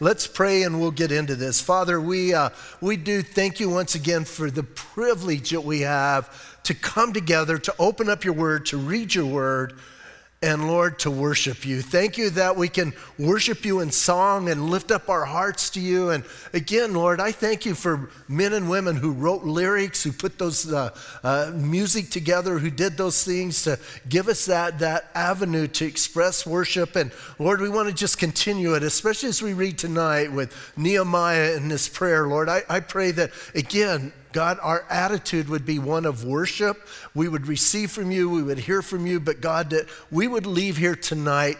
let's pray and we'll get into this. Father, we, uh, we do thank you once again for the privilege that we have to come together, to open up your word, to read your word and Lord, to worship you. Thank you that we can worship you in song and lift up our hearts to you. And again, Lord, I thank you for men and women who wrote lyrics, who put those uh, uh, music together, who did those things to give us that, that avenue to express worship. And Lord, we want to just continue it, especially as we read tonight with Nehemiah in this prayer, Lord. I, I pray that, again, God, our attitude would be one of worship. We would receive from you, we would hear from you, but God, that we would leave here tonight,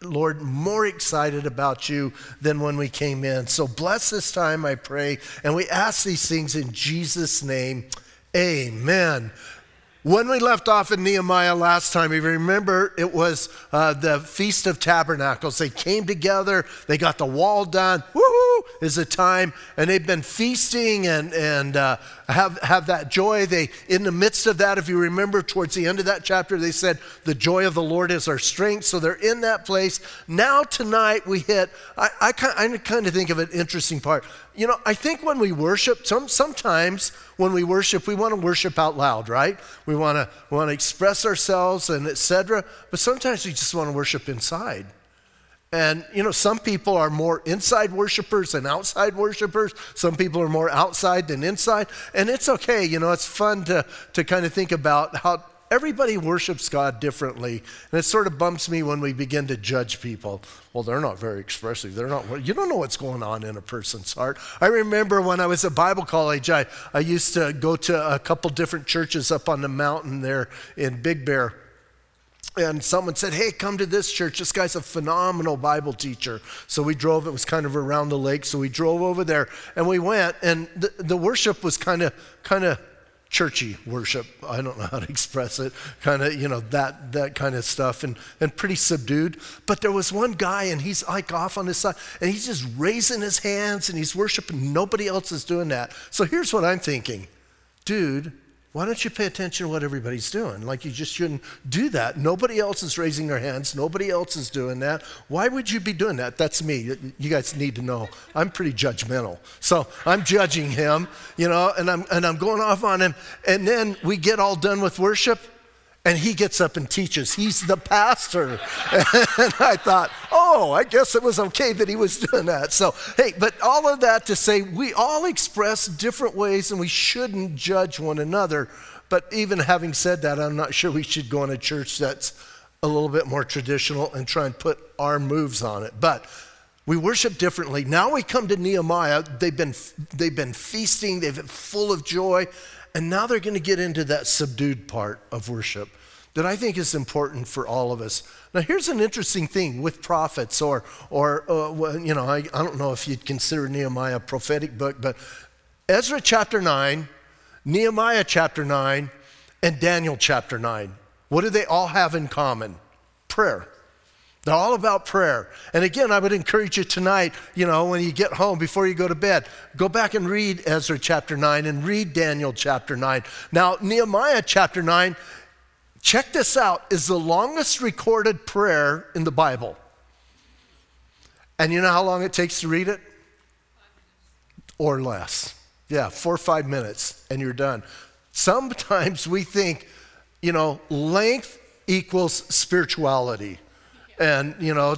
Lord, more excited about you than when we came in. So bless this time, I pray. And we ask these things in Jesus' name. Amen. When we left off in Nehemiah last time, if you remember, it was uh, the Feast of Tabernacles. They came together, they got the wall done. Woohoo! Is a time, and they've been feasting and and uh, have have that joy. They in the midst of that, if you remember, towards the end of that chapter, they said, "The joy of the Lord is our strength." So they're in that place. Now tonight we hit. I I, I kind of think of an interesting part. You know, I think when we worship, some, sometimes when we worship, we want to worship out loud, right? We want to want to express ourselves and etc. But sometimes we just want to worship inside. And you know, some people are more inside worshipers than outside worshipers. Some people are more outside than inside. And it's okay, you know, it's fun to, to kind of think about how everybody worships God differently. And it sort of bumps me when we begin to judge people. Well, they're not very expressive. They're not, you don't know what's going on in a person's heart. I remember when I was at Bible college, I, I used to go to a couple different churches up on the mountain there in Big Bear and someone said, Hey, come to this church. This guy's a phenomenal Bible teacher. So we drove, it was kind of around the lake. So we drove over there and we went, and the, the worship was kind of, kind of churchy worship. I don't know how to express it. Kind of, you know, that that kind of stuff and, and pretty subdued. But there was one guy and he's like off on his side and he's just raising his hands and he's worshiping. Nobody else is doing that. So here's what I'm thinking. Dude, why don't you pay attention to what everybody's doing? Like, you just shouldn't do that. Nobody else is raising their hands. Nobody else is doing that. Why would you be doing that? That's me. You guys need to know. I'm pretty judgmental. So I'm judging him, you know, and I'm, and I'm going off on him. And then we get all done with worship, and he gets up and teaches. He's the pastor. and I thought, oh, I guess it was okay that he was doing that. So, hey, but all of that to say we all express different ways and we shouldn't judge one another. But even having said that, I'm not sure we should go in a church that's a little bit more traditional and try and put our moves on it. But we worship differently. Now we come to Nehemiah. They've been, they've been feasting, they've been full of joy. And now they're going to get into that subdued part of worship that I think is important for all of us. Now, here's an interesting thing with prophets, or, or uh, you know, I, I don't know if you'd consider Nehemiah a prophetic book, but Ezra chapter 9, Nehemiah chapter 9, and Daniel chapter 9. What do they all have in common? Prayer. They're all about prayer. And again, I would encourage you tonight, you know, when you get home, before you go to bed, go back and read Ezra chapter 9 and read Daniel chapter 9. Now, Nehemiah chapter 9, check this out, is the longest recorded prayer in the Bible. And you know how long it takes to read it? Or less. Yeah, four or five minutes, and you're done. Sometimes we think, you know, length equals spirituality and you know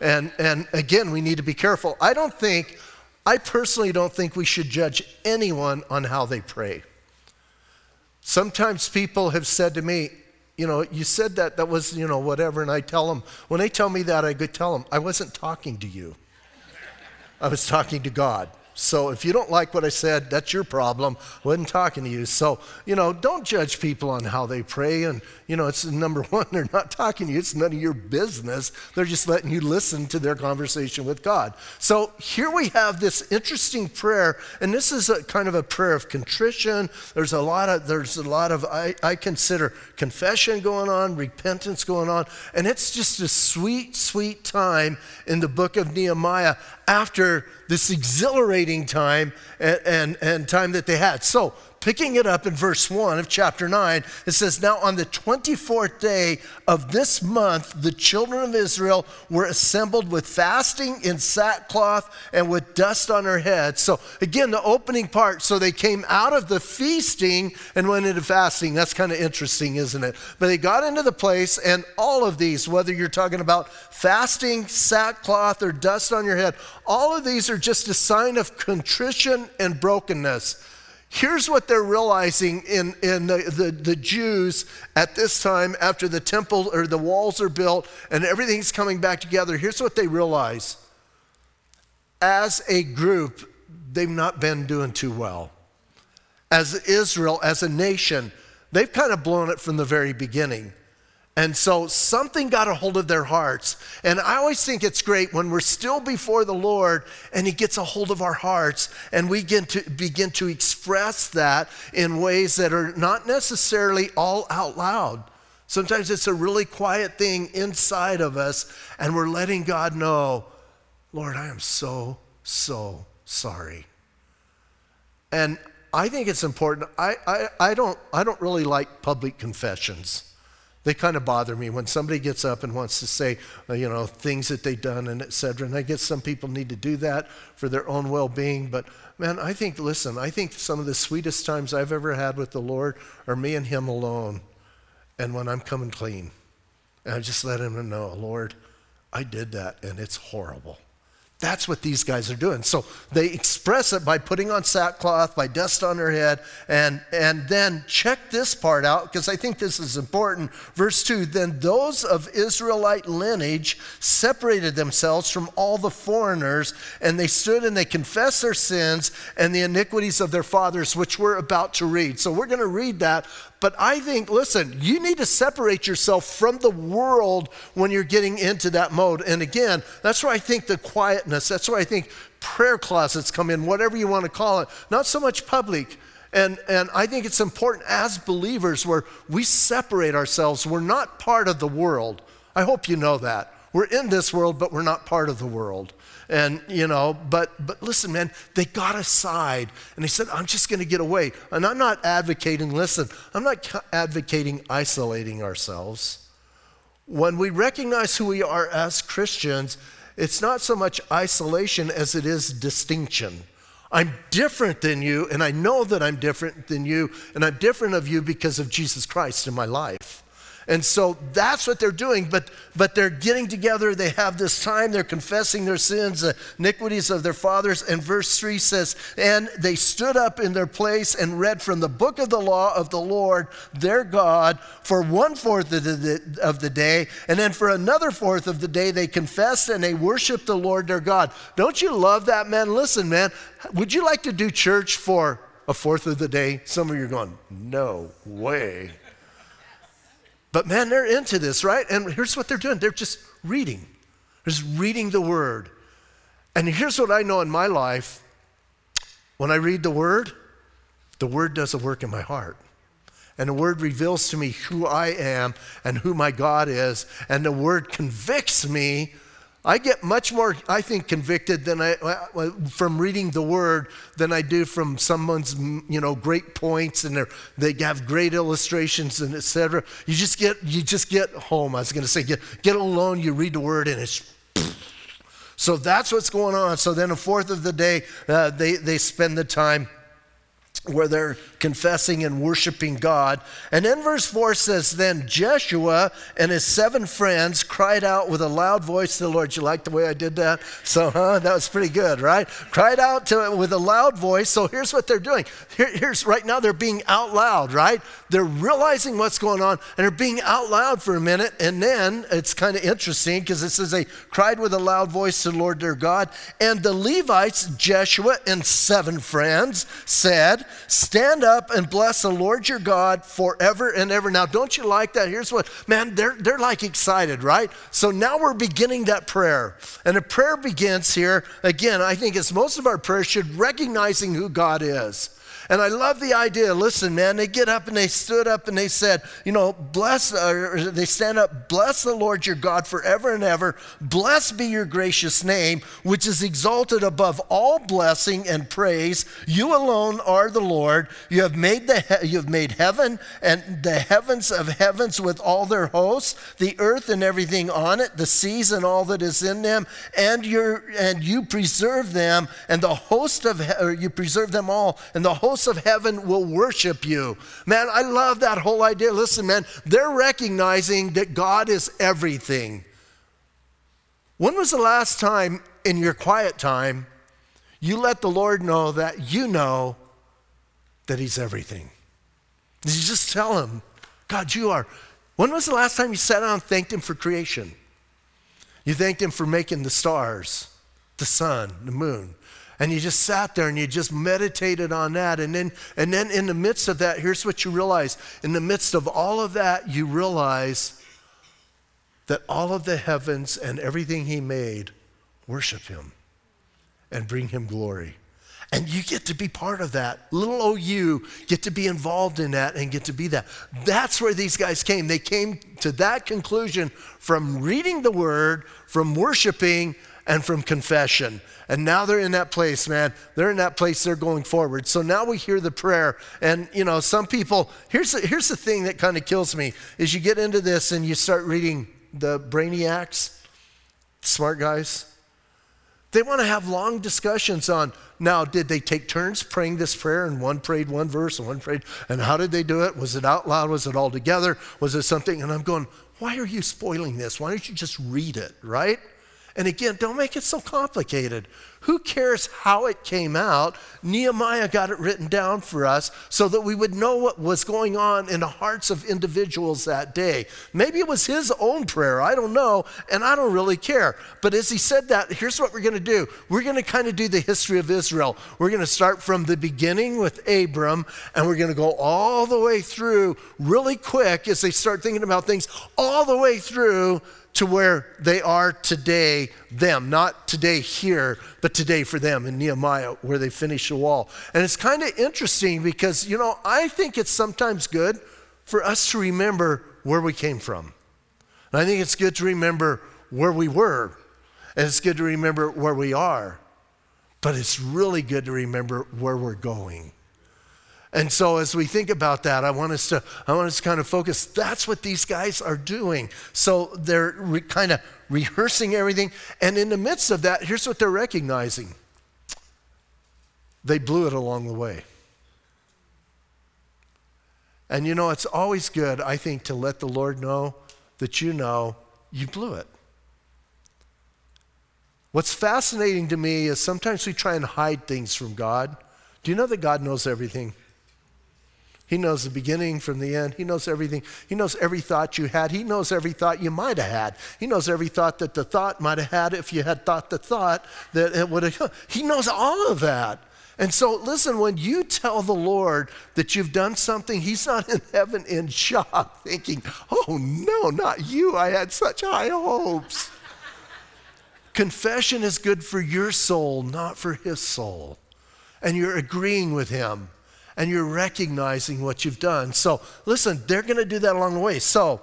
and and again we need to be careful. I don't think i personally don't think we should judge anyone on how they pray. Sometimes people have said to me you know you said that that was you know whatever and i tell them. When they tell me that i could tell them i wasn't talking to you. I was talking to god so if you don't like what I said, that's your problem. I wasn't talking to you. So, you know, don't judge people on how they pray. And, you know, it's number one, they're not talking to you. It's none of your business. They're just letting you listen to their conversation with God. So here we have this interesting prayer. And this is a kind of a prayer of contrition. There's a lot of, there's a lot of, I, I consider confession going on, repentance going on. And it's just a sweet, sweet time in the book of Nehemiah after this exhilarating time and, and, and, time that they had. So, picking it up in verse 1 of chapter 9, it says, Now on the 24th day of this month, the children of Israel were assembled with fasting in sackcloth and with dust on their heads. So, again, the opening part, so they came out of the feasting and went into fasting. That's kind of interesting, isn't it? But they got into the place, and all of these, whether you're talking about fasting, sackcloth, or dust on your head, all of these are just a sign of contrition and brokenness. Here's what they're realizing in, in the, the, the, Jews at this time after the temple or the walls are built and everything's coming back together. Here's what they realize as a group, they've not been doing too well. As Israel, as a nation, they've kind of blown it from the very beginning. And so something got a hold of their hearts. And I always think it's great when we're still before the Lord and He gets a hold of our hearts and we begin to, begin to express that in ways that are not necessarily all out loud. Sometimes it's a really quiet thing inside of us, and we're letting God know, Lord, I am so, so sorry. And I think it's important. I, I, I, don't, I don't really like public confessions. They kind of bother me when somebody gets up and wants to say, uh, you know, things that they've done and et cetera. And I guess some people need to do that for their own well being. But man, I think, listen, I think some of the sweetest times I've ever had with the Lord are me and Him alone and when I'm coming clean. And I just let Him know, Lord, I did that and it's horrible. That's what these guys are doing. So they express it by putting on sackcloth, by dust on their head, and, and then check this part out because I think this is important. Verse 2 Then those of Israelite lineage separated themselves from all the foreigners, and they stood and they confessed their sins and the iniquities of their fathers, which we're about to read. So we're going to read that. But I think, listen, you need to separate yourself from the world when you're getting into that mode. And again, that's where I think the quietness, that's where I think prayer closets come in, whatever you want to call it, not so much public. And, and I think it's important as believers where we separate ourselves. We're not part of the world. I hope you know that. We're in this world, but we're not part of the world. And, you know, but, but listen, man, they got aside and they said, I'm just going to get away. And I'm not advocating, listen, I'm not advocating isolating ourselves. When we recognize who we are as Christians, it's not so much isolation as it is distinction. I'm different than you, and I know that I'm different than you, and I'm different of you because of Jesus Christ in my life. And so that's what they're doing, but, but they're getting together. They have this time. They're confessing their sins, the iniquities of their fathers. And verse 3 says, And they stood up in their place and read from the book of the law of the Lord their God for one fourth of the, of the day. And then for another fourth of the day, they confessed and they worshiped the Lord their God. Don't you love that, man? Listen, man, would you like to do church for a fourth of the day? Some of you are going, No way. But man, they're into this, right? And here's what they're doing they're just reading, just reading the word. And here's what I know in my life when I read the word, the word does a work in my heart. And the word reveals to me who I am and who my God is. And the word convicts me I get much more, I think, convicted than I, from reading the word than I do from someone's, you know, great points and they have great illustrations and etc. You just get, you just get home. I was going to say, get, get alone. You read the word and it's. So that's what's going on. So then, a fourth of the day, uh, they they spend the time where they're confessing and worshiping God. And then verse 4 says, Then Jeshua and his seven friends cried out with a loud voice to the Lord. You like the way I did that? So, huh? That was pretty good, right? Cried out to with a loud voice. So here's what they're doing. Here, here's right now they're being out loud, right? They're realizing what's going on and they're being out loud for a minute. And then it's kind of interesting because it says they cried with a loud voice to the Lord their God. And the Levites, Jeshua and seven friends, said, Stand up and bless the Lord your God forever and ever. Now, don't you like that? Here's what, man, they're, they're like excited, right? So now we're beginning that prayer. And the prayer begins here. Again, I think as most of our prayers should recognizing who God is. And I love the idea. Listen, man, they get up and they stood up and they said, you know, bless, uh, or they stand up, bless the Lord your God forever and ever. Blessed be your gracious name, which is exalted above all blessing and praise. You alone are the Lord. You have made the you have made heaven and the heavens of heavens with all their hosts, the earth and everything on it, the seas and all that is in them, and your and you preserve them, and the host of you preserve them all, and the host of heaven will worship you. Man, I love that whole idea. Listen, man, they're recognizing that God is everything. When was the last time in your quiet time you let the Lord know that you know that He's everything? Did you just tell Him, God, you are? When was the last time you sat down and thanked Him for creation? You thanked Him for making the stars, the sun, the moon. And you just sat there and you just meditated on that. And then, and then in the midst of that, here's what you realize. In the midst of all of that, you realize that all of the heavens and everything he made worship him and bring him glory. And you get to be part of that. Little OU get to be involved in that and get to be that. That's where these guys came. They came to that conclusion from reading the word, from worshiping, and from confession. And now they're in that place, man. They're in that place, they're going forward. So now we hear the prayer. And, you know, some people, here's the, here's the thing that kind of kills me is you get into this and you start reading the brainiacs, smart guys. They want to have long discussions on now, did they take turns praying this prayer and one prayed one verse and one prayed, and how did they do it? Was it out loud? Was it all together? Was it something? And I'm going, why are you spoiling this? Why don't you just read it, right? And again, don't make it so complicated. Who cares how it came out? Nehemiah got it written down for us so that we would know what was going on in the hearts of individuals that day. Maybe it was his own prayer, I don't know, and I don't really care. But as he said that, here's what we're going to do we're going to kind of do the history of Israel. We're going to start from the beginning with Abram, and we're going to go all the way through really quick as they start thinking about things, all the way through to where they are today, them, not today here, but today for them in Nehemiah, where they finish the wall. And it's kind of interesting because, you know, I think it's sometimes good for us to remember where we came from. And I think it's good to remember where we were, and it's good to remember where we are, but it's really good to remember where we're going. And so as we think about that, I want us to I want us to kind of focus. That's what these guys are doing. So they're re- kind of rehearsing everything, and in the midst of that, here's what they're recognizing. They blew it along the way. And you know, it's always good, I think, to let the Lord know that you know you blew it. What's fascinating to me is sometimes we try and hide things from God. Do you know that God knows everything? He knows the beginning from the end. He knows everything. He knows every thought you had. He knows every thought you might have had. He knows every thought that the thought might have had if you had thought the thought that it would have. He knows all of that. And so, listen, when you tell the Lord that you've done something, He's not in heaven in shock, thinking, oh no, not you. I had such high hopes. Confession is good for your soul, not for His soul. And you're agreeing with Him and you're recognizing what you've done. So, listen, they're going to do that along the way. So,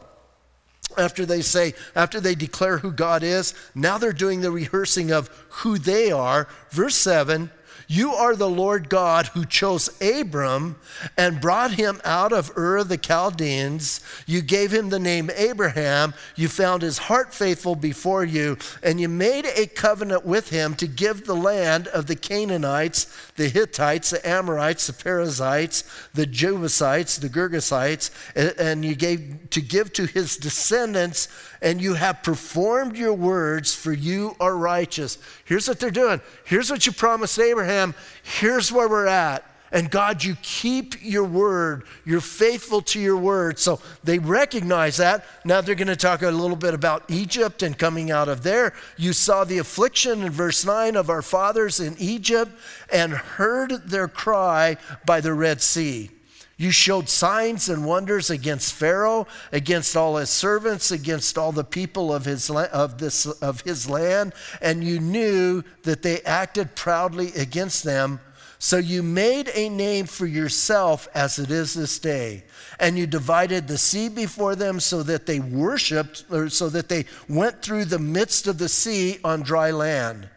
after they say, after they declare who God is, now they're doing the rehearsing of who they are. Verse 7 you are the Lord God who chose Abram and brought him out of Ur of the Chaldeans. You gave him the name Abraham. You found his heart faithful before you, and you made a covenant with him to give the land of the Canaanites, the Hittites, the Amorites, the Perizzites, the Jebusites, the Girgashites, and you gave to give to his descendants and you have performed your words, for you are righteous. Here's what they're doing. Here's what you promised Abraham. Here's where we're at. And God, you keep your word. You're faithful to your word. So they recognize that. Now they're going to talk a little bit about Egypt and coming out of there. You saw the affliction in verse 9 of our fathers in Egypt and heard their cry by the Red Sea. You showed signs and wonders against Pharaoh, against all his servants, against all the people of his, of, this, of his land, and you knew that they acted proudly against them. So you made a name for yourself as it is this day. And you divided the sea before them so that they worshiped, or so that they went through the midst of the sea on dry land.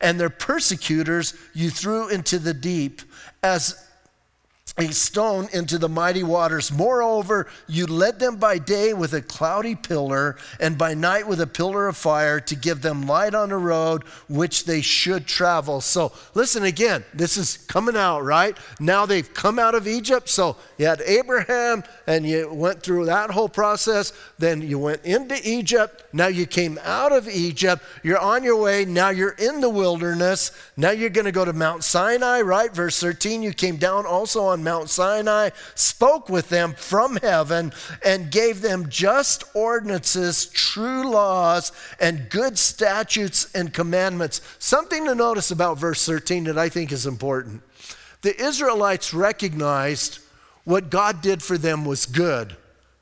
And their persecutors you threw into the deep as a stone into the mighty waters. Moreover, you led them by day with a cloudy pillar, and by night with a pillar of fire to give them light on the road which they should travel. So, listen again, this is coming out, right? Now they've come out of Egypt. So, you had Abraham, and you went through that whole process. Then you went into Egypt. Now you came out of Egypt. You're on your way. Now you're in the wilderness. Now you're going to go to Mount Sinai, right? Verse 13, you came down also on Mount Sinai, spoke with them from heaven, and gave them just ordinances, true laws, and good statutes and commandments. Something to notice about verse 13 that I think is important. The Israelites recognized what God did for them was good,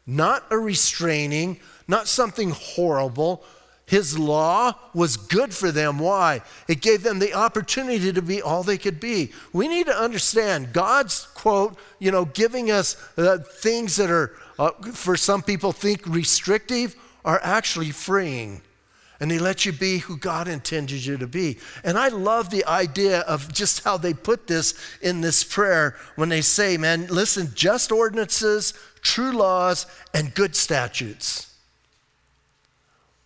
not a restraining, not something horrible, his law was good for them. Why? It gave them the opportunity to be all they could be. We need to understand God's quote, you know, giving us uh, things that are, uh, for some people, think restrictive, are actually freeing. And they let you be who God intended you to be. And I love the idea of just how they put this in this prayer when they say, man, listen, just ordinances, true laws, and good statutes.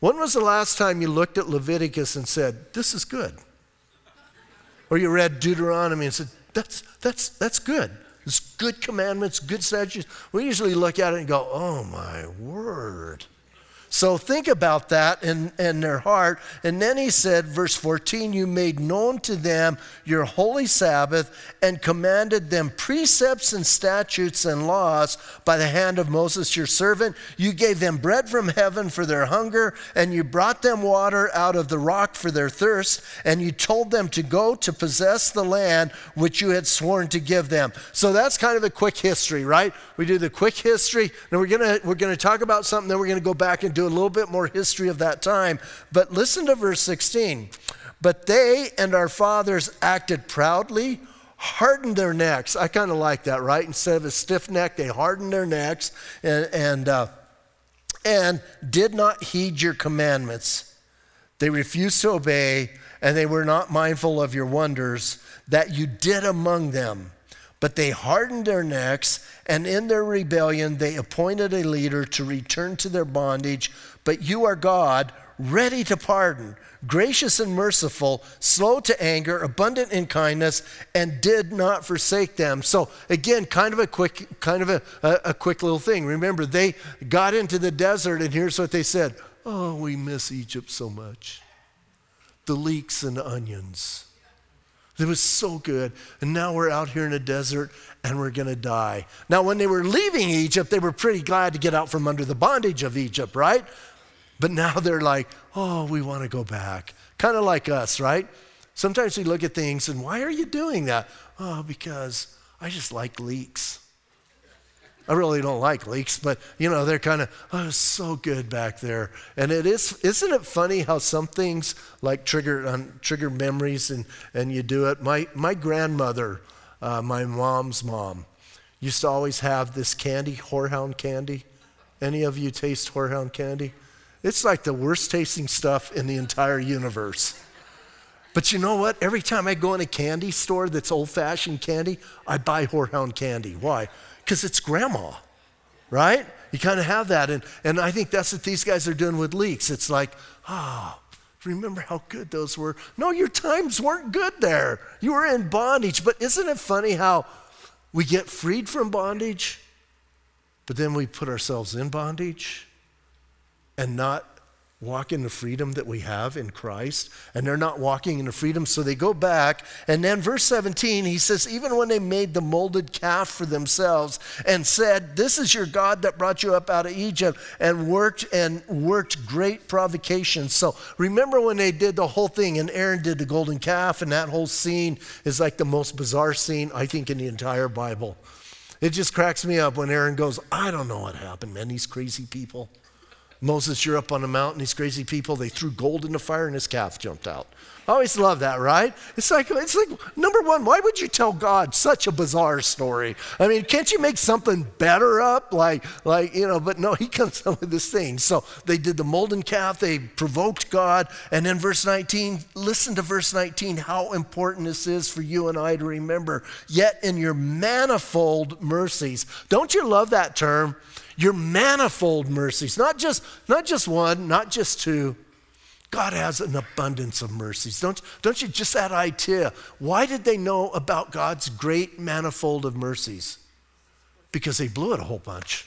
When was the last time you looked at Leviticus and said, This is good? Or you read Deuteronomy and said, That's, that's, that's good. It's good commandments, good statutes. We usually look at it and go, Oh my word. So think about that in, in their heart. And then he said, verse 14, You made known to them your holy Sabbath and commanded them precepts and statutes and laws by the hand of Moses your servant. You gave them bread from heaven for their hunger, and you brought them water out of the rock for their thirst, and you told them to go to possess the land which you had sworn to give them. So that's kind of a quick history, right? We do the quick history, and we're gonna we're gonna talk about something, then we're gonna go back and do a little bit more history of that time. But listen to verse 16. But they and our fathers acted proudly, hardened their necks. I kind of like that, right? Instead of a stiff neck, they hardened their necks and, and, uh, and did not heed your commandments. They refused to obey, and they were not mindful of your wonders that you did among them. But they hardened their necks, and in their rebellion, they appointed a leader to return to their bondage. But you are God, ready to pardon, gracious and merciful, slow to anger, abundant in kindness, and did not forsake them. So again, kind of a quick, kind of a, a, a quick little thing. Remember, they got into the desert, and here's what they said: "Oh, we miss Egypt so much. The leeks and onions." It was so good. And now we're out here in the desert and we're going to die. Now, when they were leaving Egypt, they were pretty glad to get out from under the bondage of Egypt, right? But now they're like, oh, we want to go back. Kind of like us, right? Sometimes we look at things and why are you doing that? Oh, because I just like leeks. I really don't like leeks, but you know, they're kind of, oh, so good back there. And it is, isn't it funny how some things like trigger, um, trigger memories and, and you do it? My, my grandmother, uh, my mom's mom, used to always have this candy, horehound candy. Any of you taste horehound candy? It's like the worst tasting stuff in the entire universe. But you know what? Every time I go in a candy store that's old fashioned candy, I buy horehound candy. Why? Because it's grandma, right? You kind of have that. And, and I think that's what these guys are doing with leeks. It's like, ah, oh, remember how good those were? No, your times weren't good there. You were in bondage. But isn't it funny how we get freed from bondage, but then we put ourselves in bondage and not walk in the freedom that we have in Christ, and they're not walking in the freedom, so they go back. And then, verse 17, he says, Even when they made the molded calf for themselves and said, This is your God that brought you up out of Egypt, and worked and worked great provocations. So remember when they did the whole thing, and Aaron did the golden calf, and that whole scene is like the most bizarre scene, I think, in the entire Bible. It just cracks me up when Aaron goes, I don't know what happened, man, these crazy people. Moses, you're up on a mountain, these crazy people, they threw gold in the fire and his calf jumped out. I always love that, right? It's like it's like number one, why would you tell God such a bizarre story? I mean, can't you make something better up? Like, like, you know, but no, he comes up with this thing. So they did the molten calf, they provoked God, and then verse 19, listen to verse 19, how important this is for you and I to remember. Yet in your manifold mercies, don't you love that term? Your manifold mercies, not just not just one, not just two God has an abundance of mercies. Don't, don't you just that idea? Why did they know about God's great manifold of mercies? Because they blew it a whole bunch.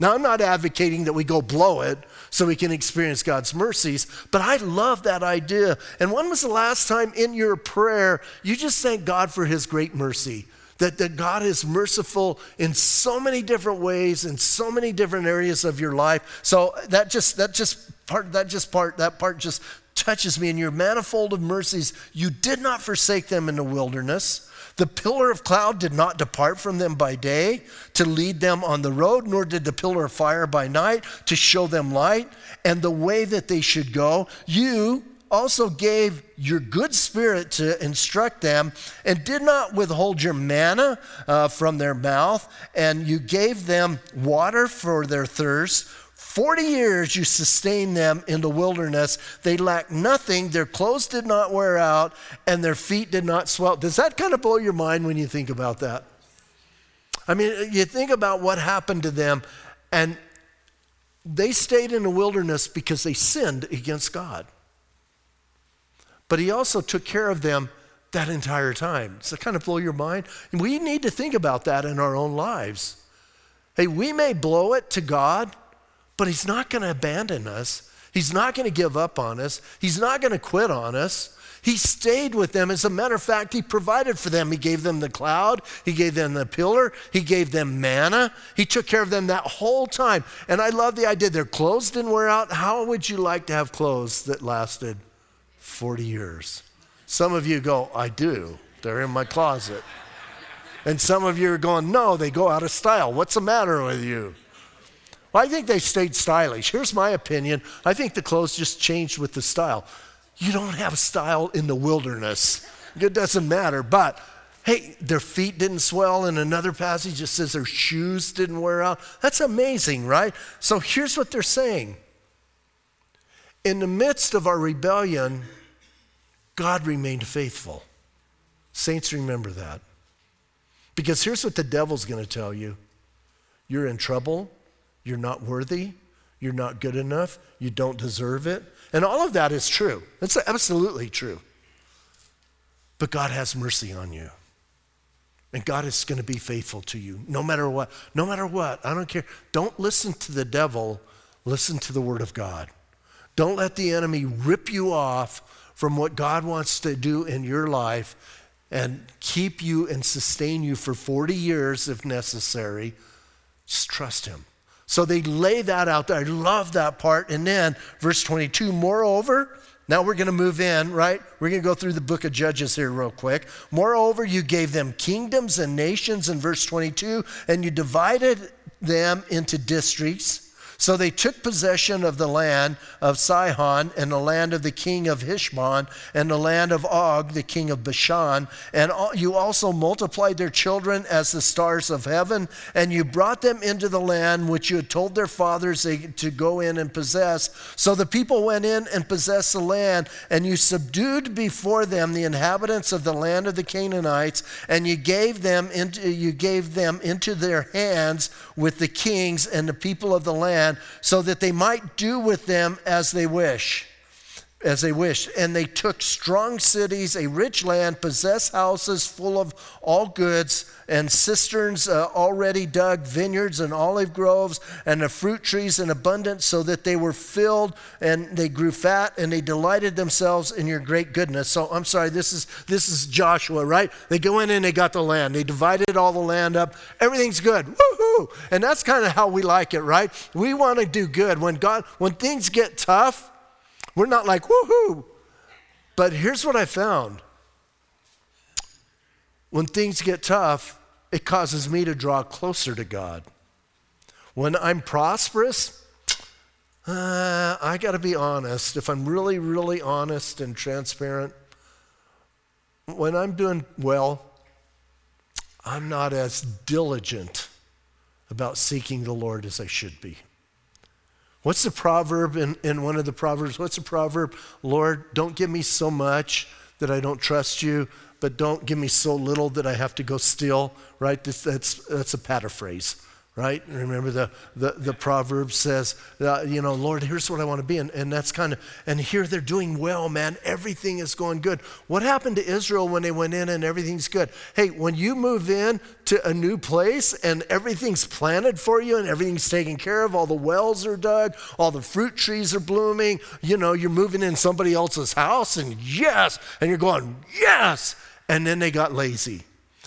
Now, I'm not advocating that we go blow it so we can experience God's mercies, but I love that idea. And when was the last time in your prayer you just thank God for his great mercy? That, that God is merciful in so many different ways, in so many different areas of your life. So that just, that just part, that just part, that part just touches me. In your manifold of mercies, you did not forsake them in the wilderness. The pillar of cloud did not depart from them by day to lead them on the road, nor did the pillar of fire by night to show them light and the way that they should go. You also gave your good spirit to instruct them and did not withhold your manna uh, from their mouth, and you gave them water for their thirst. 40 years you sustained them in the wilderness. They lacked nothing. Their clothes did not wear out, and their feet did not swell. Does that kind of blow your mind when you think about that? I mean, you think about what happened to them, and they stayed in the wilderness because they sinned against God. But He also took care of them that entire time. Does that kind of blow your mind? We need to think about that in our own lives. Hey, we may blow it to God but He's not going to abandon us. He's not going to give up on us. He's not going to quit on us. He stayed with them. As a matter of fact, He provided for them. He gave them the cloud, He gave them the pillar, He gave them manna. He took care of them that whole time. And I love the idea their clothes didn't wear out. How would you like to have clothes that lasted 40 years? Some of you go, I do. They're in my closet. And some of you are going, no, they go out of style. What's the matter with you? Well, I think they stayed stylish. Here's my opinion I think the clothes just changed with the style. You don't have style in the wilderness, it doesn't matter. But hey, their feet didn't swell. In another passage, it says their shoes didn't wear out. That's amazing, right? So here's what they're saying In the midst of our rebellion, God remained faithful. Saints, remember that. Because here's what the devil's going to tell you you're in trouble, you're not worthy. You're not good enough. You don't deserve it. And all of that is true. It's absolutely true. But God has mercy on you. And God is going to be faithful to you no matter what. No matter what. I don't care. Don't listen to the devil. Listen to the word of God. Don't let the enemy rip you off from what God wants to do in your life and keep you and sustain you for 40 years if necessary. Just trust him. So they lay that out there. I love that part. And then verse 22, moreover, now we're going to move in, right? We're going to go through the book of Judges here real quick. Moreover, you gave them kingdoms and nations in verse 22, and you divided them into districts so they took possession of the land of Sihon and the land of the king of Heshbon and the land of Og, the king of Bashan. And you also multiplied their children as the stars of heaven, and you brought them into the land which you had told their fathers to go in and possess. So the people went in and possessed the land, and you subdued before them the inhabitants of the land of the Canaanites, and you gave them into, you gave them into their hands with the kings and the people of the land so that they might do with them as they wish as they wished. And they took strong cities, a rich land, possessed houses full of all goods, and cisterns uh, already dug, vineyards and olive groves, and the fruit trees in abundance, so that they were filled and they grew fat, and they delighted themselves in your great goodness. So I'm sorry, this is this is Joshua, right? They go in and they got the land. They divided all the land up. Everything's good. Woohoo! And that's kind of how we like it, right? We want to do good. When God, when things get tough, we're not like, woohoo. But here's what I found when things get tough, it causes me to draw closer to God. When I'm prosperous, Uh, I got to be honest. If I'm really, really honest and transparent, when I'm doing well, I'm not as diligent about seeking the Lord as I should be. What's the proverb in, in one of the proverbs? What's the proverb? Lord, don't give me so much that I don't trust you, but don't give me so little that I have to go steal, right? This, that's, that's a paraphrase right? Remember the, the, the proverb says, uh, you know, Lord, here's what I want to be. And, and that's kind of, and here they're doing well, man. Everything is going good. What happened to Israel when they went in and everything's good? Hey, when you move in to a new place and everything's planted for you and everything's taken care of, all the wells are dug, all the fruit trees are blooming, you know, you're moving in somebody else's house and yes, and you're going, yes. And then they got lazy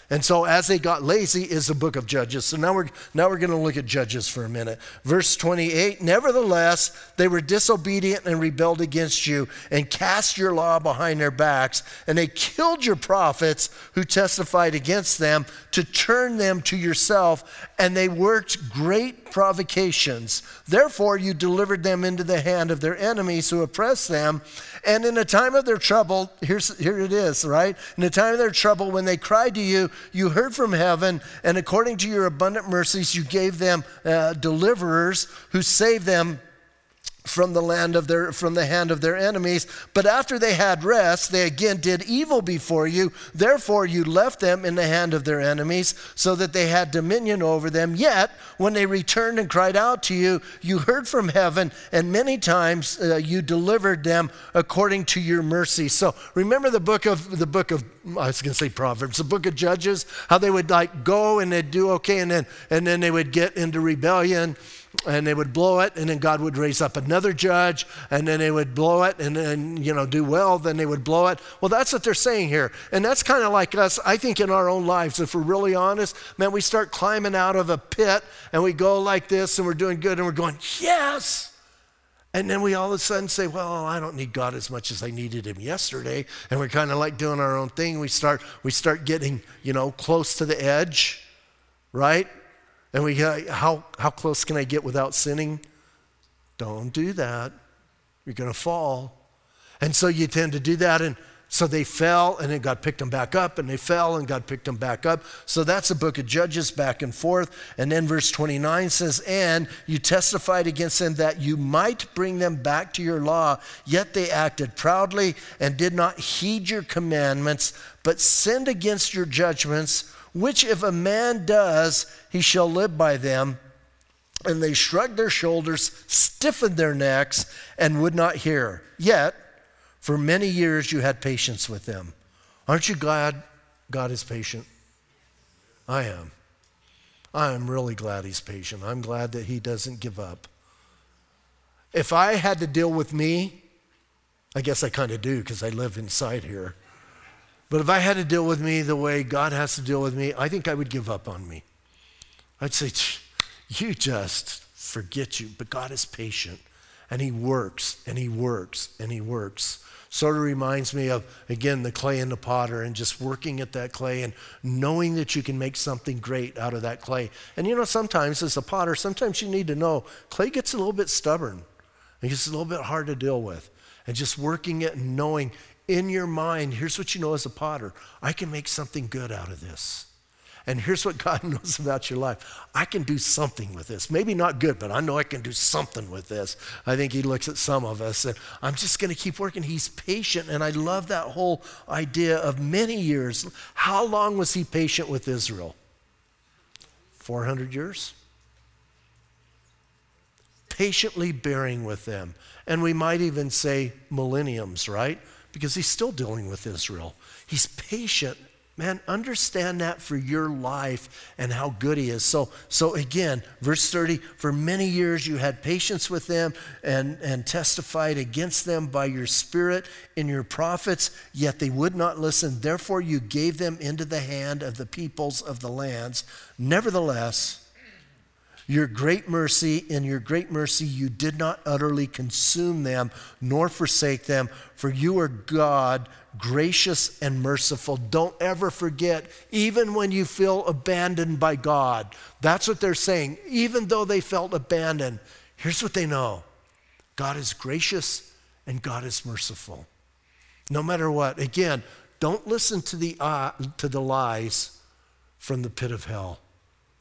and so as they got lazy is the book of Judges. So now we're now we're going to look at Judges for a minute. Verse 28, nevertheless, they were disobedient and rebelled against you and cast your law behind their backs, and they killed your prophets who testified against them to turn them to yourself, and they worked great provocations. Therefore you delivered them into the hand of their enemies who oppressed them, and in the time of their trouble, here's, here it is, right? In the time of their trouble, when they cried to you, you heard from heaven, and according to your abundant mercies, you gave them uh, deliverers who saved them from the land of their from the hand of their enemies. But after they had rest they again did evil before you. Therefore you left them in the hand of their enemies so that they had dominion over them. Yet when they returned and cried out to you you heard from heaven and many times uh, you delivered them according to your mercy. So remember the book of the book of I was going to say proverbs the book of judges? How they would like go and they'd do okay and then and then they would get into rebellion and they would blow it, and then God would raise up another judge, and then they would blow it, and then, you know, do well, then they would blow it. Well, that's what they're saying here. And that's kind of like us, I think, in our own lives. If we're really honest, man, we start climbing out of a pit, and we go like this, and we're doing good, and we're going, yes. And then we all of a sudden say, well, I don't need God as much as I needed him yesterday. And we're kind of like doing our own thing. We start, we start getting, you know, close to the edge, right? And we, how, how close can I get without sinning? Don't do that. You're going to fall. And so you tend to do that. And so they fell, and then God picked them back up, and they fell, and God picked them back up. So that's the book of Judges back and forth. And then verse 29 says, And you testified against them that you might bring them back to your law, yet they acted proudly and did not heed your commandments, but sinned against your judgments which if a man does, he shall live by them. And they shrugged their shoulders, stiffened their necks, and would not hear. Yet, for many years you had patience with them. Aren't you glad God is patient? I am. I am really glad He's patient. I'm glad that He doesn't give up. If I had to deal with me, I guess I kind of do because I live inside here. But if I had to deal with me the way God has to deal with me, I think I would give up on me. I'd say, You just forget you. But God is patient, and He works, and He works, and He works. Sort of reminds me of, again, the clay and the potter, and just working at that clay and knowing that you can make something great out of that clay. And you know, sometimes as a potter, sometimes you need to know clay gets a little bit stubborn, it gets a little bit hard to deal with. And just working it and knowing in your mind, here's what you know as a potter I can make something good out of this. And here's what God knows about your life I can do something with this. Maybe not good, but I know I can do something with this. I think He looks at some of us and I'm just going to keep working. He's patient. And I love that whole idea of many years. How long was He patient with Israel? 400 years? Patiently bearing with them. And we might even say millenniums, right? Because he's still dealing with Israel. He's patient. Man, understand that for your life and how good he is. So, so again, verse 30, for many years you had patience with them and, and testified against them by your spirit in your prophets, yet they would not listen. Therefore, you gave them into the hand of the peoples of the lands. Nevertheless, your great mercy, in your great mercy, you did not utterly consume them nor forsake them, for you are God, gracious and merciful. Don't ever forget, even when you feel abandoned by God. That's what they're saying. Even though they felt abandoned, here's what they know God is gracious and God is merciful. No matter what, again, don't listen to the, uh, to the lies from the pit of hell.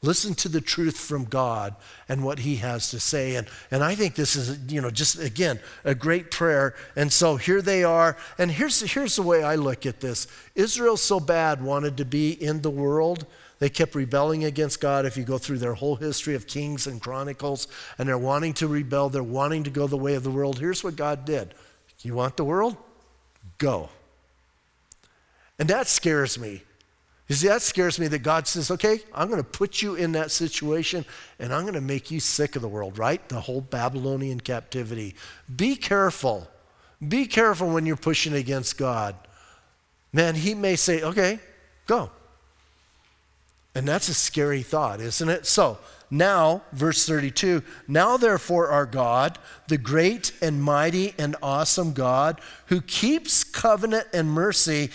Listen to the truth from God and what He has to say. And, and I think this is, you know, just again, a great prayer. And so here they are. And here's, here's the way I look at this Israel so bad wanted to be in the world. They kept rebelling against God. If you go through their whole history of Kings and Chronicles, and they're wanting to rebel, they're wanting to go the way of the world. Here's what God did You want the world? Go. And that scares me you see, that scares me that God says, okay, I'm going to put you in that situation and I'm going to make you sick of the world, right? The whole Babylonian captivity. Be careful. Be careful when you're pushing against God. Man, He may say, okay, go. And that's a scary thought, isn't it? So, now, verse 32 Now, therefore, our God, the great and mighty and awesome God, who keeps covenant and mercy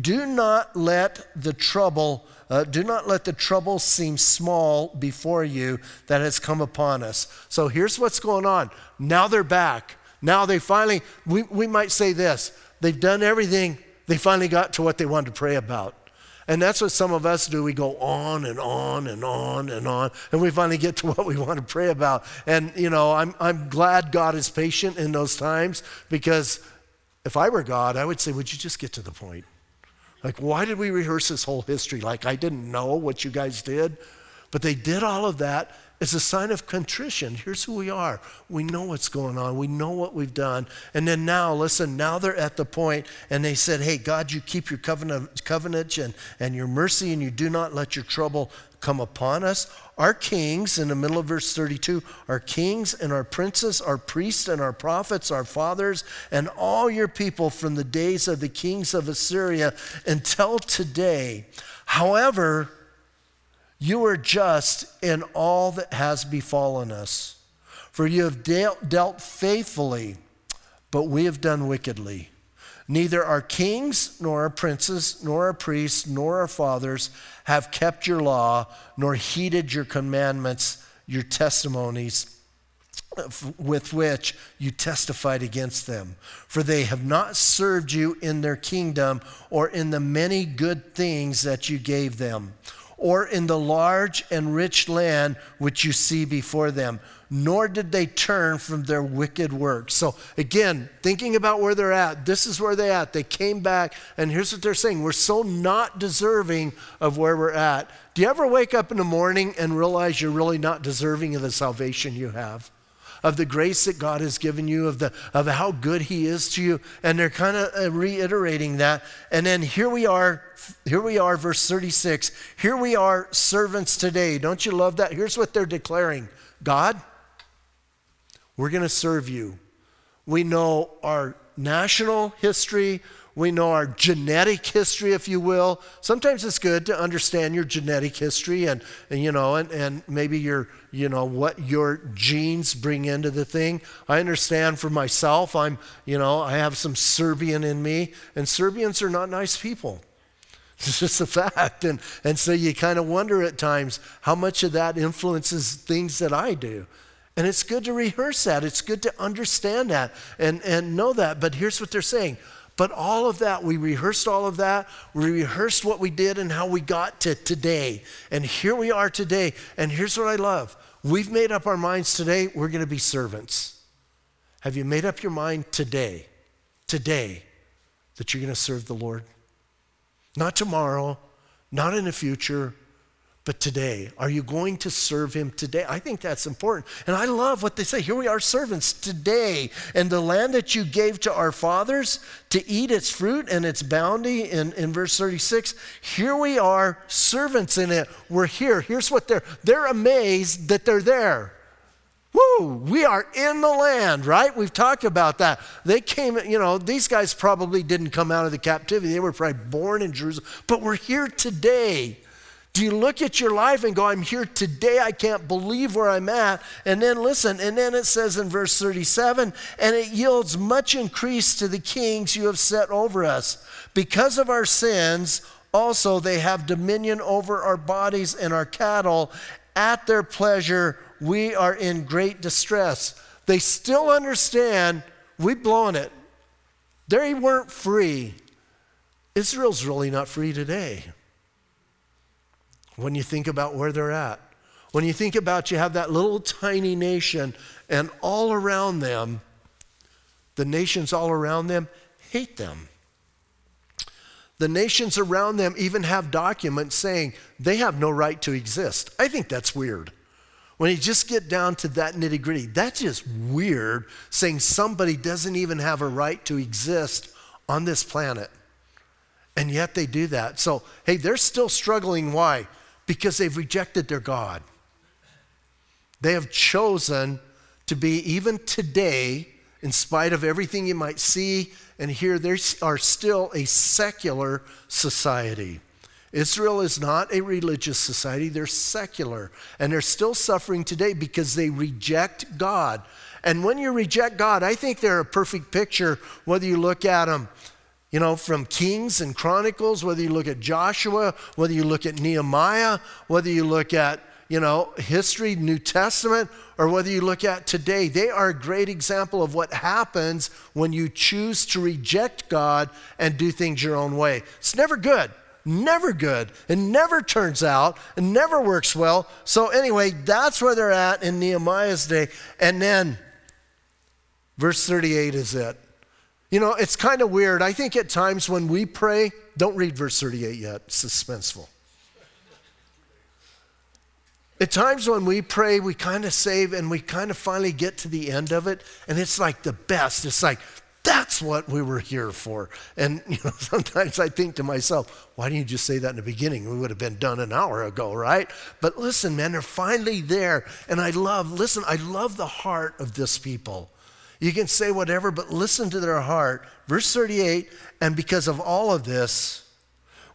do not let the trouble uh, do not let the trouble seem small before you that has come upon us so here's what's going on now they're back now they finally we, we might say this they've done everything they finally got to what they wanted to pray about and that's what some of us do. We go on and on and on and on, and we finally get to what we want to pray about. And, you know, I'm, I'm glad God is patient in those times because if I were God, I would say, Would you just get to the point? Like, why did we rehearse this whole history? Like, I didn't know what you guys did. But they did all of that as a sign of contrition. Here's who we are. We know what's going on. We know what we've done. And then now, listen, now they're at the point and they said, Hey, God, you keep your covenant, covenant and, and your mercy, and you do not let your trouble come upon us. Our kings, in the middle of verse 32, our kings and our princes, our priests and our prophets, our fathers, and all your people from the days of the kings of Assyria until today. However, you are just in all that has befallen us. For you have dealt, dealt faithfully, but we have done wickedly. Neither our kings, nor our princes, nor our priests, nor our fathers have kept your law, nor heeded your commandments, your testimonies with which you testified against them. For they have not served you in their kingdom or in the many good things that you gave them or in the large and rich land which you see before them, nor did they turn from their wicked works. So, again, thinking about where they're at, this is where they're at. They came back, and here's what they're saying We're so not deserving of where we're at. Do you ever wake up in the morning and realize you're really not deserving of the salvation you have? of the grace that God has given you, of, the, of how good He is to you. And they're kind of uh, reiterating that. And then here we are, here we are, verse 36. Here we are, servants today. Don't you love that? Here's what they're declaring God, we're going to serve you. We know our national history, we know our genetic history, if you will. Sometimes it's good to understand your genetic history and, and you know, and, and maybe your, you know, what your genes bring into the thing. I understand for myself, I'm, you know, I have some Serbian in me, and Serbians are not nice people. It's just a fact. And, and so you kind of wonder at times how much of that influences things that I do. And it's good to rehearse that. It's good to understand that and, and know that. But here's what they're saying but all of that, we rehearsed all of that. We rehearsed what we did and how we got to today. And here we are today. And here's what I love we've made up our minds today, we're going to be servants. Have you made up your mind today, today, that you're going to serve the Lord? Not tomorrow, not in the future, but today. Are you going to serve him today? I think that's important. And I love what they say. Here we are, servants today. And the land that you gave to our fathers to eat its fruit and its bounty in, in verse 36, here we are, servants in it. We're here. Here's what they're they're amazed that they're there. Woo, we are in the land, right? We've talked about that. They came, you know, these guys probably didn't come out of the captivity. They were probably born in Jerusalem, but we're here today. Do you look at your life and go, I'm here today, I can't believe where I'm at? And then listen, and then it says in verse 37 and it yields much increase to the kings you have set over us. Because of our sins, also they have dominion over our bodies and our cattle. At their pleasure, we are in great distress. They still understand we've blown it. They weren't free. Israel's really not free today. When you think about where they're at, when you think about you have that little tiny nation and all around them, the nations all around them hate them. The nations around them even have documents saying they have no right to exist. I think that's weird. When you just get down to that nitty gritty, that's just weird saying somebody doesn't even have a right to exist on this planet. And yet they do that. So, hey, they're still struggling. Why? Because they've rejected their God. They have chosen to be, even today, in spite of everything you might see and hear, they are still a secular society. Israel is not a religious society, they're secular. And they're still suffering today because they reject God. And when you reject God, I think they're a perfect picture, whether you look at them, you know, from Kings and Chronicles, whether you look at Joshua, whether you look at Nehemiah, whether you look at, you know, history, New Testament, or whether you look at today, they are a great example of what happens when you choose to reject God and do things your own way. It's never good never good. It never turns out. It never works well. So, anyway, that's where they're at in Nehemiah's day. And then, verse 38 is it. You know, it's kind of weird. I think at times when we pray, don't read verse 38 yet, it's suspenseful. At times when we pray, we kind of save and we kind of finally get to the end of it, and it's like the best. It's like, that's what we were here for. And you know, sometimes I think to myself, why didn't you just say that in the beginning? We would have been done an hour ago, right? But listen, man, they're finally there. And I love, listen, I love the heart of this people. You can say whatever, but listen to their heart. Verse 38 And because of all of this,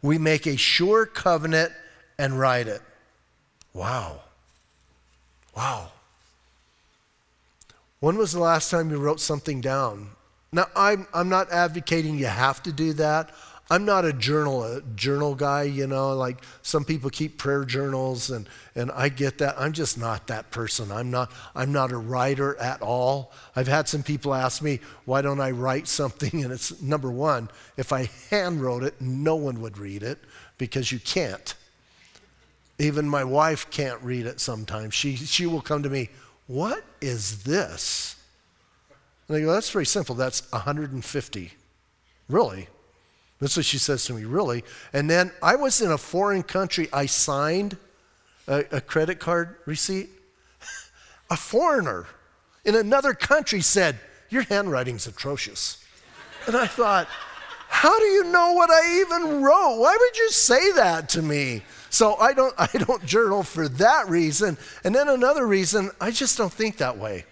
we make a sure covenant and write it. Wow. Wow. When was the last time you wrote something down? Now, I'm, I'm not advocating you have to do that. I'm not a journal a journal guy, you know, like some people keep prayer journals and, and I get that. I'm just not that person. I'm not I'm not a writer at all. I've had some people ask me, why don't I write something? And it's number one, if I hand wrote it, no one would read it because you can't. Even my wife can't read it sometimes. She she will come to me, What is this? And they go, that's very simple. That's 150. Really? That's what she says to me, really? And then I was in a foreign country. I signed a, a credit card receipt. a foreigner in another country said, Your handwriting's atrocious. And I thought, How do you know what I even wrote? Why would you say that to me? So I don't, I don't journal for that reason. And then another reason, I just don't think that way.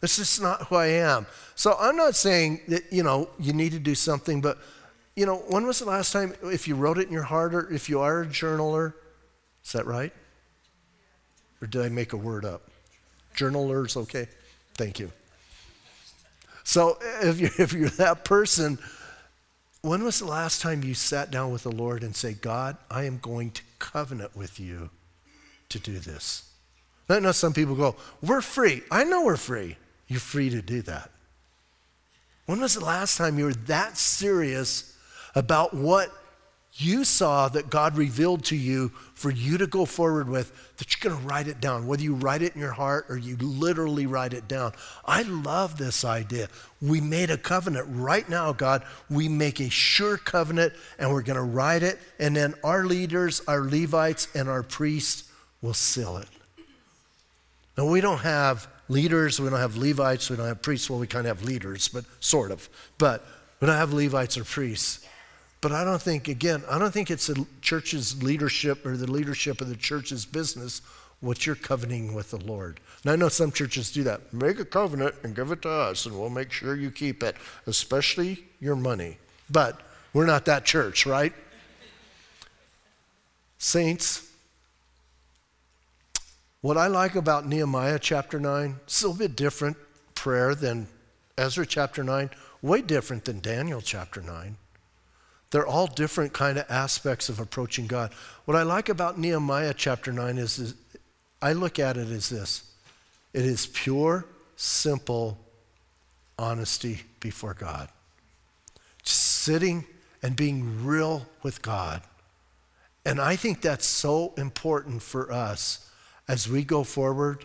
That's just not who I am. So I'm not saying that, you know, you need to do something, but, you know, when was the last time, if you wrote it in your heart or if you are a journaler, is that right? Or did I make a word up? Journalers, okay? Thank you. So if you're, if you're that person, when was the last time you sat down with the Lord and say, God, I am going to covenant with you to do this? I know some people go, we're free. I know we're free. You're free to do that. When was the last time you were that serious about what you saw that God revealed to you for you to go forward with, that you're going to write it down, whether you write it in your heart or you literally write it down. I love this idea. We made a covenant right now, God. We make a sure covenant and we're going to write it, and then our leaders, our Levites, and our priests will seal it. Now, we don't have leaders, we don't have Levites, we don't have priests. Well, we kind of have leaders, but sort of. But we don't have Levites or priests. But I don't think, again, I don't think it's the church's leadership or the leadership of the church's business what you're covenanting with the Lord. Now, I know some churches do that. Make a covenant and give it to us, and we'll make sure you keep it, especially your money. But we're not that church, right? Saints, what I like about Nehemiah chapter 9, it's a little bit different prayer than Ezra chapter 9, way different than Daniel chapter 9. They're all different kind of aspects of approaching God. What I like about Nehemiah chapter 9 is, is I look at it as this it is pure, simple honesty before God. Just sitting and being real with God. And I think that's so important for us as we go forward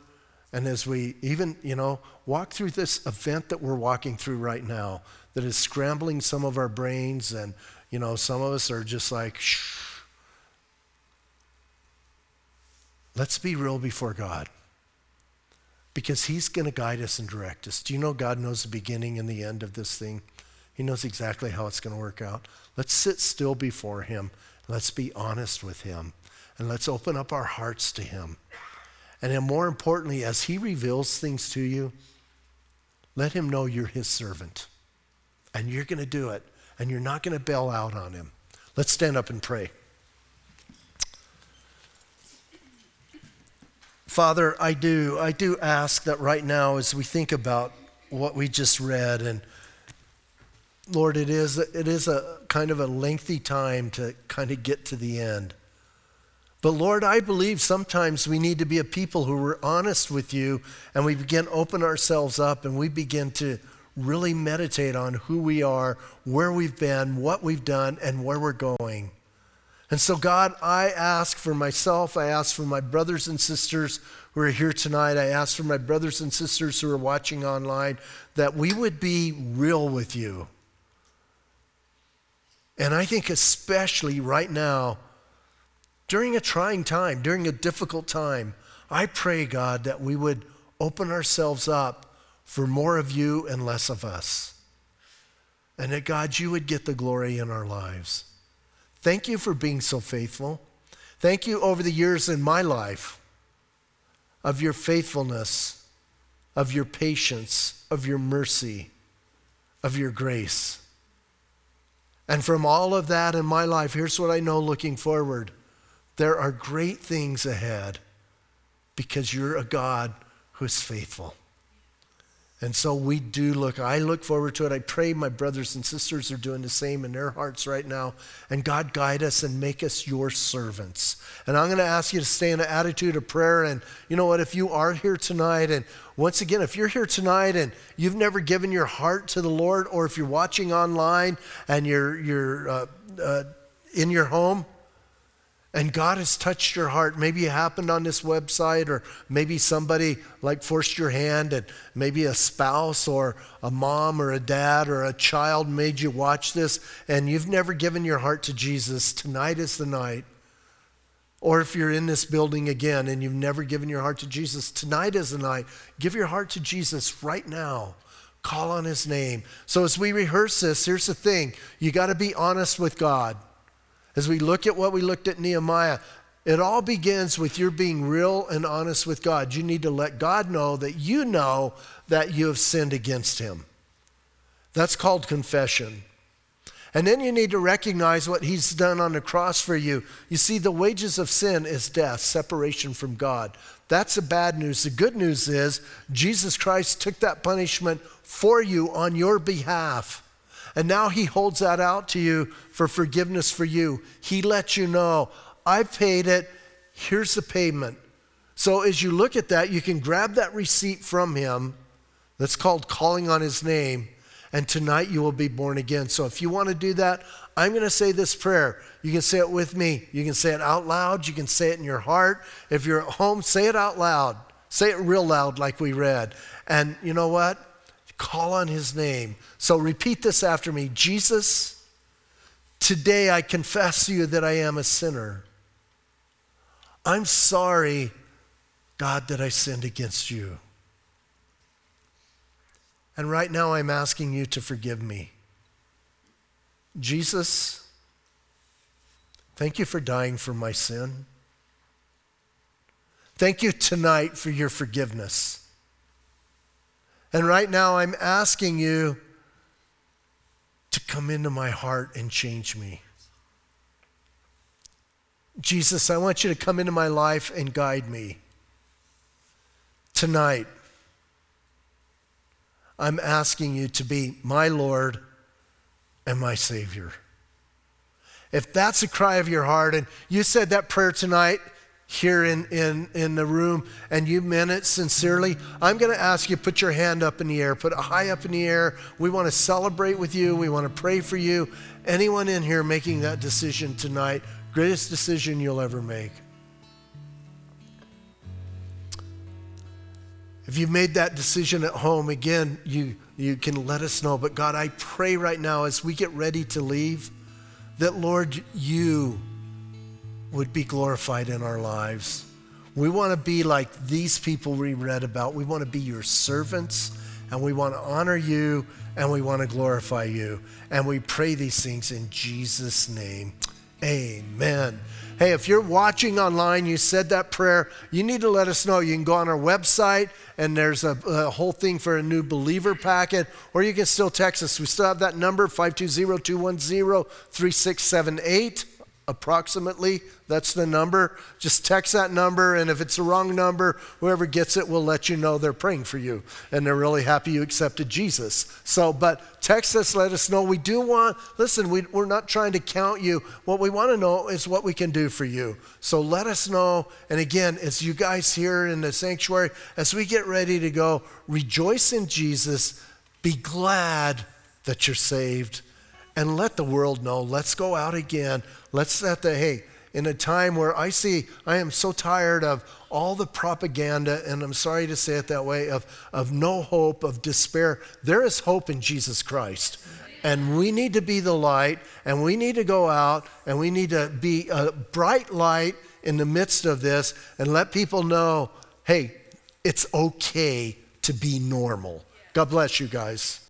and as we even, you know, walk through this event that we're walking through right now that is scrambling some of our brains and, you know, some of us are just like, shh. Let's be real before God because He's going to guide us and direct us. Do you know God knows the beginning and the end of this thing? He knows exactly how it's going to work out. Let's sit still before Him. Let's be honest with Him. And let's open up our hearts to Him. And then, more importantly, as He reveals things to you, let Him know you're His servant. And you're going to do it. And you're not going to bail out on Him. Let's stand up and pray. Father, I do, I do ask that right now as we think about what we just read, and Lord, it is, it is a kind of a lengthy time to kind of get to the end. But Lord, I believe sometimes we need to be a people who are honest with you and we begin open ourselves up and we begin to really meditate on who we are, where we've been, what we've done, and where we're going. And so, God, I ask for myself, I ask for my brothers and sisters who are here tonight, I ask for my brothers and sisters who are watching online, that we would be real with you. And I think, especially right now, during a trying time, during a difficult time, I pray, God, that we would open ourselves up for more of you and less of us. And that, God, you would get the glory in our lives. Thank you for being so faithful. Thank you over the years in my life of your faithfulness, of your patience, of your mercy, of your grace. And from all of that in my life, here's what I know looking forward there are great things ahead because you're a God who is faithful. And so we do look, I look forward to it. I pray my brothers and sisters are doing the same in their hearts right now. And God, guide us and make us your servants. And I'm going to ask you to stay in an attitude of prayer. And you know what? If you are here tonight, and once again, if you're here tonight and you've never given your heart to the Lord, or if you're watching online and you're, you're uh, uh, in your home, and God has touched your heart. Maybe it happened on this website, or maybe somebody like forced your hand, and maybe a spouse or a mom or a dad or a child made you watch this, and you've never given your heart to Jesus. Tonight is the night. Or if you're in this building again and you've never given your heart to Jesus, tonight is the night. Give your heart to Jesus right now. Call on his name. So as we rehearse this, here's the thing you got to be honest with God. As we look at what we looked at Nehemiah, it all begins with your being real and honest with God. You need to let God know that you know that you have sinned against him. That's called confession. And then you need to recognize what he's done on the cross for you. You see, the wages of sin is death, separation from God. That's the bad news. The good news is Jesus Christ took that punishment for you on your behalf. And now he holds that out to you for forgiveness for you. He lets you know, I've paid it. Here's the payment. So as you look at that, you can grab that receipt from him. That's called calling on his name. And tonight you will be born again. So if you want to do that, I'm going to say this prayer. You can say it with me. You can say it out loud. You can say it in your heart. If you're at home, say it out loud. Say it real loud, like we read. And you know what? Call on his name. So repeat this after me Jesus, today I confess to you that I am a sinner. I'm sorry, God, that I sinned against you. And right now I'm asking you to forgive me. Jesus, thank you for dying for my sin. Thank you tonight for your forgiveness. And right now, I'm asking you to come into my heart and change me. Jesus, I want you to come into my life and guide me. Tonight, I'm asking you to be my Lord and my Savior. If that's a cry of your heart and you said that prayer tonight, here in, in, in the room and you meant it sincerely, I'm going to ask you put your hand up in the air, put it high up in the air. We want to celebrate with you. We want to pray for you. Anyone in here making that decision tonight, greatest decision you'll ever make. If you've made that decision at home, again, you, you can let us know. But God, I pray right now as we get ready to leave that, Lord, you would be glorified in our lives. We want to be like these people we read about. We want to be your servants and we want to honor you and we want to glorify you. And we pray these things in Jesus' name. Amen. Hey, if you're watching online, you said that prayer, you need to let us know. You can go on our website, and there's a, a whole thing for a new believer packet, or you can still text us. We still have that number, 520 210 3678 approximately. That's the number. Just text that number, and if it's the wrong number, whoever gets it will let you know they're praying for you and they're really happy you accepted Jesus. So, but text us, let us know. We do want, listen, we, we're not trying to count you. What we want to know is what we can do for you. So let us know. And again, as you guys here in the sanctuary, as we get ready to go, rejoice in Jesus, be glad that you're saved and let the world know. Let's go out again. Let's set the, hey, in a time where I see, I am so tired of all the propaganda, and I'm sorry to say it that way, of, of no hope, of despair. There is hope in Jesus Christ. And we need to be the light, and we need to go out, and we need to be a bright light in the midst of this and let people know hey, it's okay to be normal. God bless you guys.